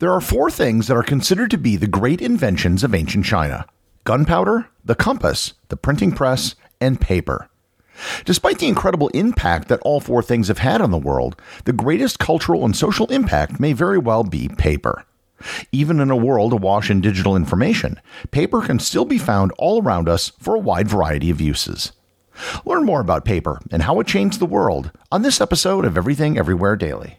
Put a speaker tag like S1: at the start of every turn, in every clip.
S1: There are four things that are considered to be the great inventions of ancient China gunpowder, the compass, the printing press, and paper. Despite the incredible impact that all four things have had on the world, the greatest cultural and social impact may very well be paper. Even in a world awash in digital information, paper can still be found all around us for a wide variety of uses. Learn more about paper and how it changed the world on this episode of Everything Everywhere Daily.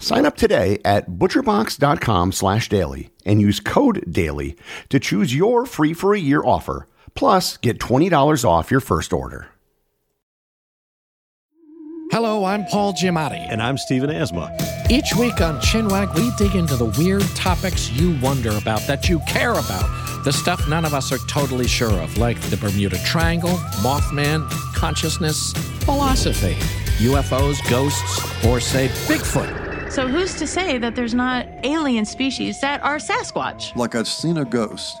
S1: Sign up today at butcherbox.com slash daily and use code DAILY to choose your free for a year offer, plus get $20 off your first order.
S2: Hello, I'm Paul Giamatti.
S3: And I'm Stephen Asma.
S2: Each week on Chinwag, we dig into the weird topics you wonder about, that you care about, the stuff none of us are totally sure of, like the Bermuda Triangle, Mothman, consciousness, philosophy, UFOs, ghosts, or say Bigfoot.
S4: So who's to say that there's not alien species that are Sasquatch?
S5: Like I've seen a ghost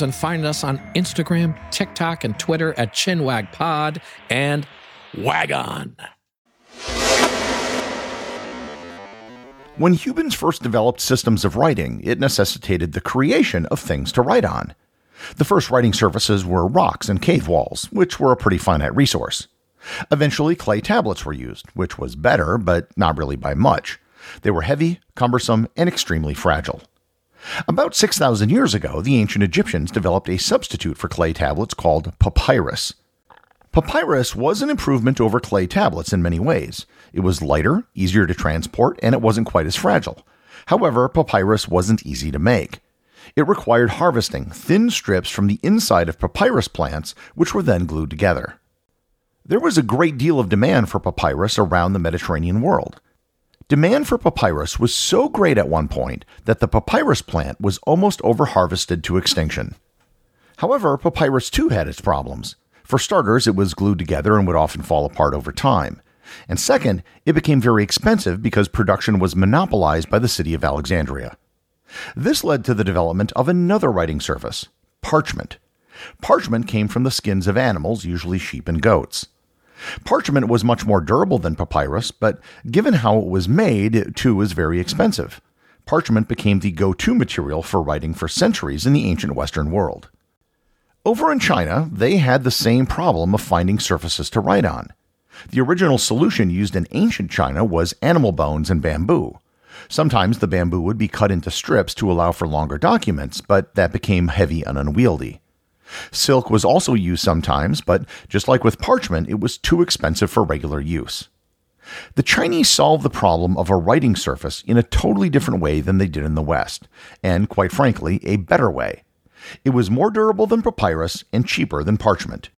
S2: and find us on Instagram, TikTok, and Twitter at ChinwagPod and Wagon.
S1: When humans first developed systems of writing, it necessitated the creation of things to write on. The first writing surfaces were rocks and cave walls, which were a pretty finite resource. Eventually, clay tablets were used, which was better, but not really by much. They were heavy, cumbersome, and extremely fragile. About 6,000 years ago, the ancient Egyptians developed a substitute for clay tablets called papyrus. Papyrus was an improvement over clay tablets in many ways. It was lighter, easier to transport, and it wasn't quite as fragile. However, papyrus wasn't easy to make. It required harvesting thin strips from the inside of papyrus plants, which were then glued together. There was a great deal of demand for papyrus around the Mediterranean world. Demand for papyrus was so great at one point that the papyrus plant was almost overharvested to extinction. However, papyrus too had its problems. For starters, it was glued together and would often fall apart over time. And second, it became very expensive because production was monopolized by the city of Alexandria. This led to the development of another writing surface, parchment. Parchment came from the skins of animals, usually sheep and goats. Parchment was much more durable than papyrus, but given how it was made, it too was very expensive. Parchment became the go to material for writing for centuries in the ancient Western world. Over in China, they had the same problem of finding surfaces to write on. The original solution used in ancient China was animal bones and bamboo. Sometimes the bamboo would be cut into strips to allow for longer documents, but that became heavy and unwieldy. Silk was also used sometimes, but just like with parchment, it was too expensive for regular use. The Chinese solved the problem of a writing surface in a totally different way than they did in the West, and quite frankly, a better way. It was more durable than papyrus and cheaper than parchment.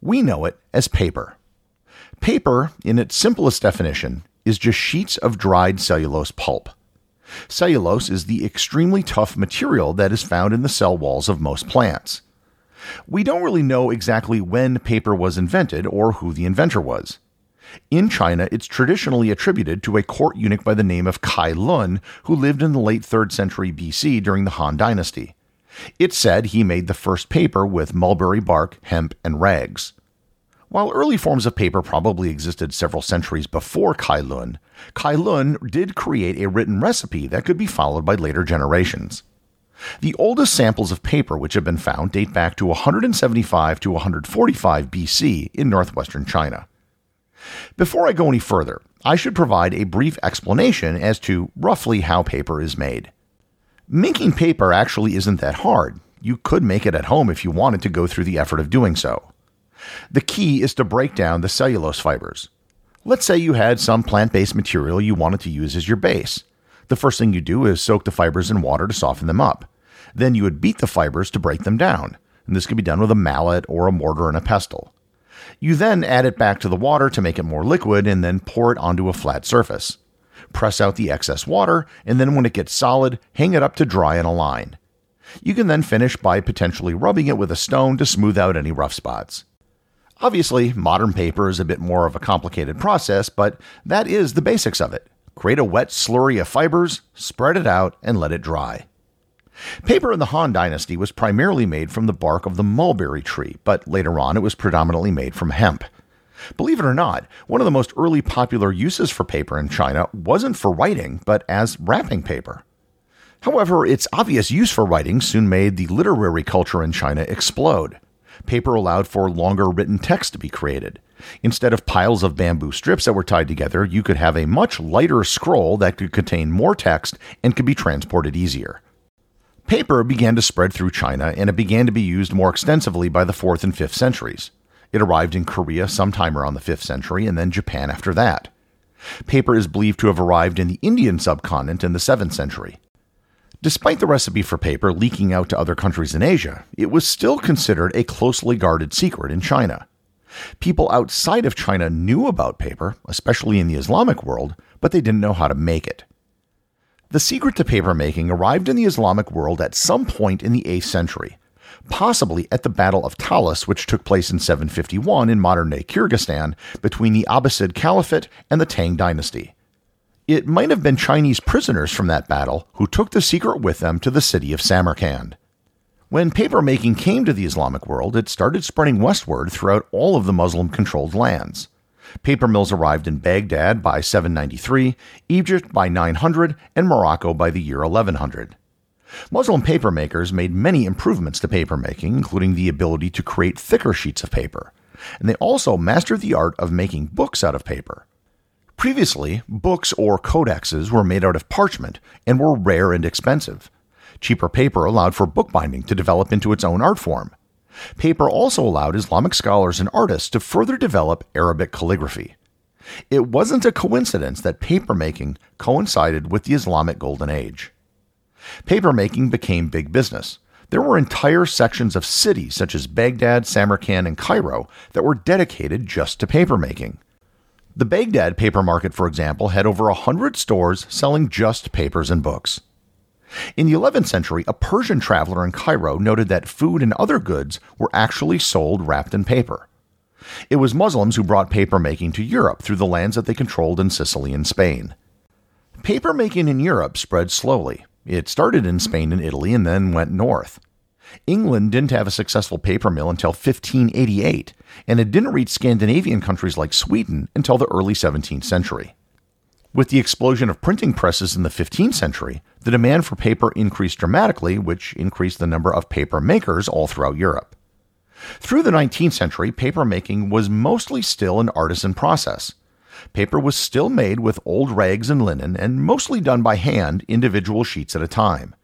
S1: We know it as paper. Paper, in its simplest definition, is just sheets of dried cellulose pulp. Cellulose is the extremely tough material that is found in the cell walls of most plants. We don't really know exactly when paper was invented or who the inventor was. In China, it's traditionally attributed to a court eunuch by the name of Cai Lun, who lived in the late 3rd century BC during the Han Dynasty. It's said he made the first paper with mulberry bark, hemp, and rags. While early forms of paper probably existed several centuries before Cai Lun, Cai Lun did create a written recipe that could be followed by later generations. The oldest samples of paper which have been found date back to 175 to 145 BC in northwestern China. Before I go any further, I should provide a brief explanation as to roughly how paper is made. Making paper actually isn't that hard. You could make it at home if you wanted to go through the effort of doing so. The key is to break down the cellulose fibers. Let's say you had some plant based material you wanted to use as your base. The first thing you do is soak the fibers in water to soften them up. Then you would beat the fibers to break them down, and this could be done with a mallet or a mortar and a pestle. You then add it back to the water to make it more liquid and then pour it onto a flat surface. Press out the excess water, and then when it gets solid, hang it up to dry in a line. You can then finish by potentially rubbing it with a stone to smooth out any rough spots. Obviously, modern paper is a bit more of a complicated process, but that is the basics of it. Create a wet slurry of fibers, spread it out, and let it dry. Paper in the Han Dynasty was primarily made from the bark of the mulberry tree, but later on it was predominantly made from hemp. Believe it or not, one of the most early popular uses for paper in China wasn't for writing, but as wrapping paper. However, its obvious use for writing soon made the literary culture in China explode paper allowed for longer written text to be created. Instead of piles of bamboo strips that were tied together, you could have a much lighter scroll that could contain more text and could be transported easier. Paper began to spread through China and it began to be used more extensively by the 4th and 5th centuries. It arrived in Korea sometime around the 5th century and then Japan after that. Paper is believed to have arrived in the Indian subcontinent in the 7th century. Despite the recipe for paper leaking out to other countries in Asia, it was still considered a closely guarded secret in China. People outside of China knew about paper, especially in the Islamic world, but they didn't know how to make it. The secret to paper making arrived in the Islamic world at some point in the 8th century, possibly at the Battle of Talas, which took place in 751 in modern day Kyrgyzstan between the Abbasid Caliphate and the Tang dynasty. It might have been Chinese prisoners from that battle who took the secret with them to the city of Samarkand. When papermaking came to the Islamic world, it started spreading westward throughout all of the Muslim controlled lands. Paper mills arrived in Baghdad by 793, Egypt by 900, and Morocco by the year 1100. Muslim papermakers made many improvements to papermaking, including the ability to create thicker sheets of paper, and they also mastered the art of making books out of paper. Previously, books or codexes were made out of parchment and were rare and expensive. Cheaper paper allowed for bookbinding to develop into its own art form. Paper also allowed Islamic scholars and artists to further develop Arabic calligraphy. It wasn't a coincidence that papermaking coincided with the Islamic Golden Age. Papermaking became big business. There were entire sections of cities such as Baghdad, Samarkand, and Cairo that were dedicated just to papermaking. The Baghdad paper market, for example, had over a hundred stores selling just papers and books. In the 11th century, a Persian traveler in Cairo noted that food and other goods were actually sold wrapped in paper. It was Muslims who brought paper making to Europe through the lands that they controlled in Sicily and Spain. Paper making in Europe spread slowly. It started in Spain and Italy and then went north. England didn't have a successful paper mill until 1588, and it didn't reach Scandinavian countries like Sweden until the early 17th century. With the explosion of printing presses in the 15th century, the demand for paper increased dramatically, which increased the number of paper makers all throughout Europe. Through the 19th century, paper making was mostly still an artisan process. Paper was still made with old rags and linen and mostly done by hand, individual sheets at a time.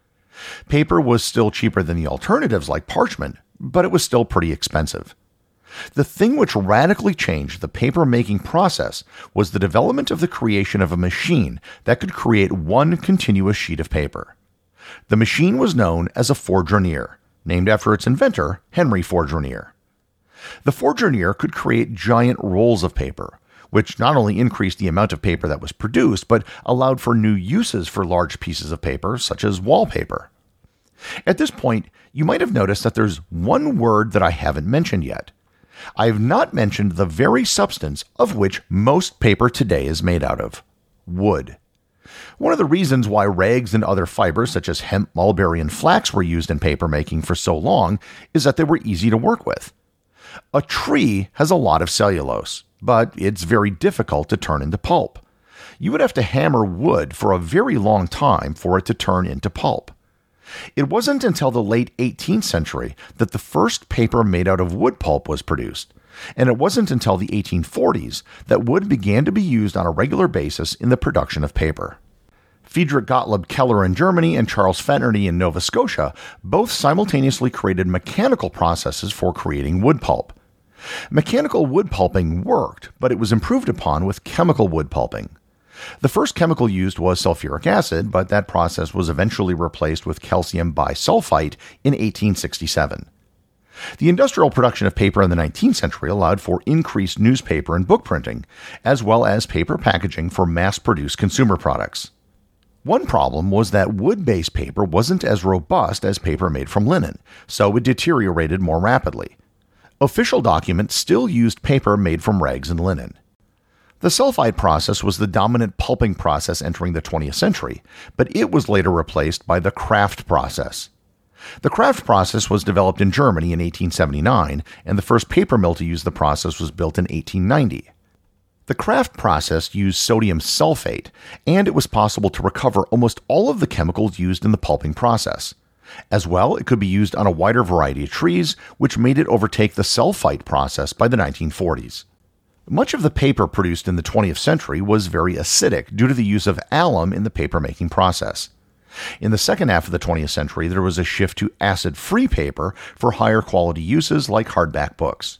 S1: Paper was still cheaper than the alternatives like parchment, but it was still pretty expensive. The thing which radically changed the paper making process was the development of the creation of a machine that could create one continuous sheet of paper. The machine was known as a fourdrinier, named after its inventor, Henry Fourdrinier. The fourdrinier could create giant rolls of paper, which not only increased the amount of paper that was produced, but allowed for new uses for large pieces of paper, such as wallpaper. At this point, you might have noticed that there's one word that I haven't mentioned yet. I have not mentioned the very substance of which most paper today is made out of wood. One of the reasons why rags and other fibers such as hemp, mulberry, and flax were used in paper making for so long is that they were easy to work with. A tree has a lot of cellulose, but it's very difficult to turn into pulp. You would have to hammer wood for a very long time for it to turn into pulp. It wasn't until the late 18th century that the first paper made out of wood pulp was produced, and it wasn't until the 1840s that wood began to be used on a regular basis in the production of paper. Friedrich Gottlob Keller in Germany and Charles Fenerty in Nova Scotia both simultaneously created mechanical processes for creating wood pulp. Mechanical wood pulping worked, but it was improved upon with chemical wood pulping. The first chemical used was sulfuric acid, but that process was eventually replaced with calcium bisulfite in 1867. The industrial production of paper in the 19th century allowed for increased newspaper and book printing, as well as paper packaging for mass produced consumer products. One problem was that wood based paper wasn't as robust as paper made from linen, so it deteriorated more rapidly. Official documents still used paper made from rags and linen. The sulfite process was the dominant pulping process entering the 20th century, but it was later replaced by the Kraft process. The Kraft process was developed in Germany in 1879, and the first paper mill to use the process was built in 1890. The Kraft process used sodium sulfate, and it was possible to recover almost all of the chemicals used in the pulping process. As well, it could be used on a wider variety of trees, which made it overtake the sulfite process by the 1940s. Much of the paper produced in the 20th century was very acidic due to the use of alum in the paper-making process. In the second half of the 20th century, there was a shift to acid free paper for higher quality uses like hardback books.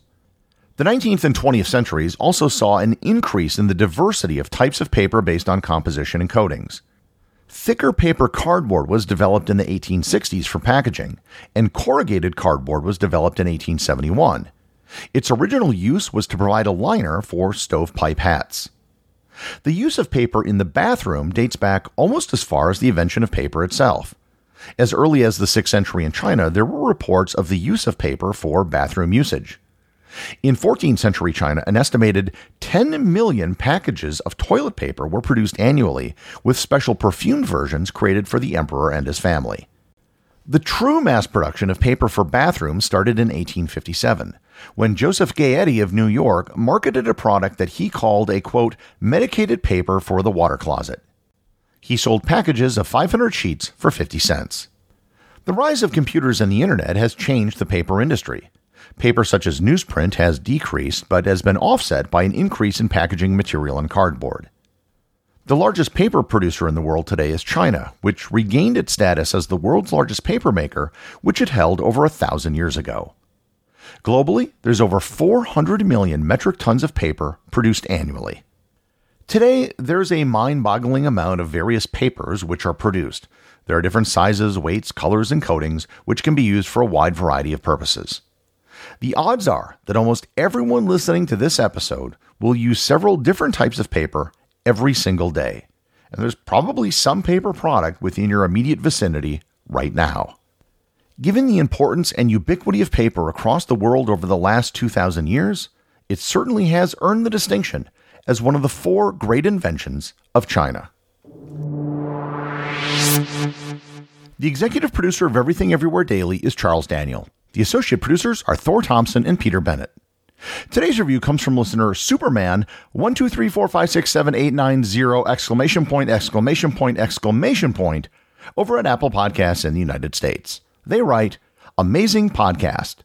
S1: The 19th and 20th centuries also saw an increase in the diversity of types of paper based on composition and coatings. Thicker paper cardboard was developed in the 1860s for packaging, and corrugated cardboard was developed in 1871. Its original use was to provide a liner for stovepipe hats. The use of paper in the bathroom dates back almost as far as the invention of paper itself. As early as the 6th century in China, there were reports of the use of paper for bathroom usage. In 14th century China, an estimated 10 million packages of toilet paper were produced annually, with special perfumed versions created for the emperor and his family. The true mass production of paper for bathrooms started in 1857, when Joseph Gayetty of New York marketed a product that he called a quote, medicated paper for the water closet. He sold packages of 500 sheets for 50 cents. The rise of computers and the internet has changed the paper industry. Paper such as newsprint has decreased, but has been offset by an increase in packaging material and cardboard. The largest paper producer in the world today is China, which regained its status as the world's largest paper maker, which it held over a thousand years ago. Globally, there's over 400 million metric tons of paper produced annually. Today, there's a mind boggling amount of various papers which are produced. There are different sizes, weights, colors, and coatings which can be used for a wide variety of purposes. The odds are that almost everyone listening to this episode will use several different types of paper every single day. And there's probably some paper product within your immediate vicinity right now. Given the importance and ubiquity of paper across the world over the last 2,000 years, it certainly has earned the distinction as one of the four great inventions of China. The executive producer of Everything Everywhere Daily is Charles Daniel. The associate producers are Thor Thompson and Peter Bennett. Today's review comes from listener Superman one two three four five six seven eight nine zero exclamation point exclamation point exclamation point over at Apple Podcasts in the United States. They write, "Amazing podcast.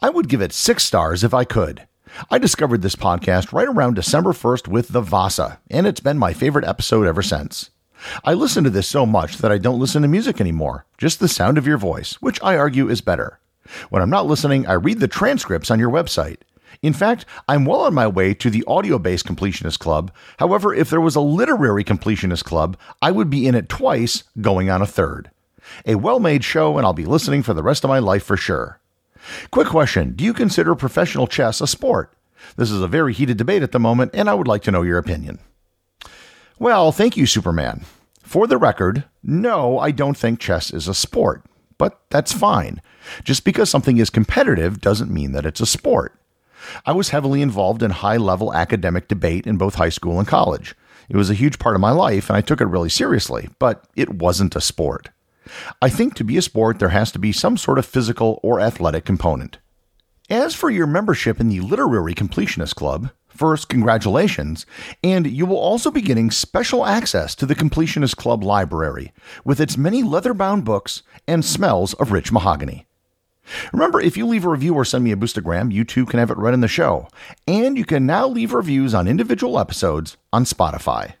S1: I would give it six stars if I could. I discovered this podcast right around December 1st with the Vasa, and it's been my favorite episode ever since. I listen to this so much that I don't listen to music anymore, just the sound of your voice, which I argue is better. When I'm not listening, I read the transcripts on your website. In fact, I'm well on my way to the audio based completionist club. However, if there was a literary completionist club, I would be in it twice, going on a third. A well made show, and I'll be listening for the rest of my life for sure. Quick question Do you consider professional chess a sport? This is a very heated debate at the moment, and I would like to know your opinion. Well, thank you, Superman. For the record, no, I don't think chess is a sport, but that's fine. Just because something is competitive doesn't mean that it's a sport. I was heavily involved in high level academic debate in both high school and college. It was a huge part of my life, and I took it really seriously, but it wasn't a sport. I think to be a sport, there has to be some sort of physical or athletic component. As for your membership in the Literary Completionist Club, first, congratulations, and you will also be getting special access to the Completionist Club library with its many leather bound books and smells of rich mahogany. Remember, if you leave a review or send me a boostagram, you too can have it read in the show. And you can now leave reviews on individual episodes on Spotify.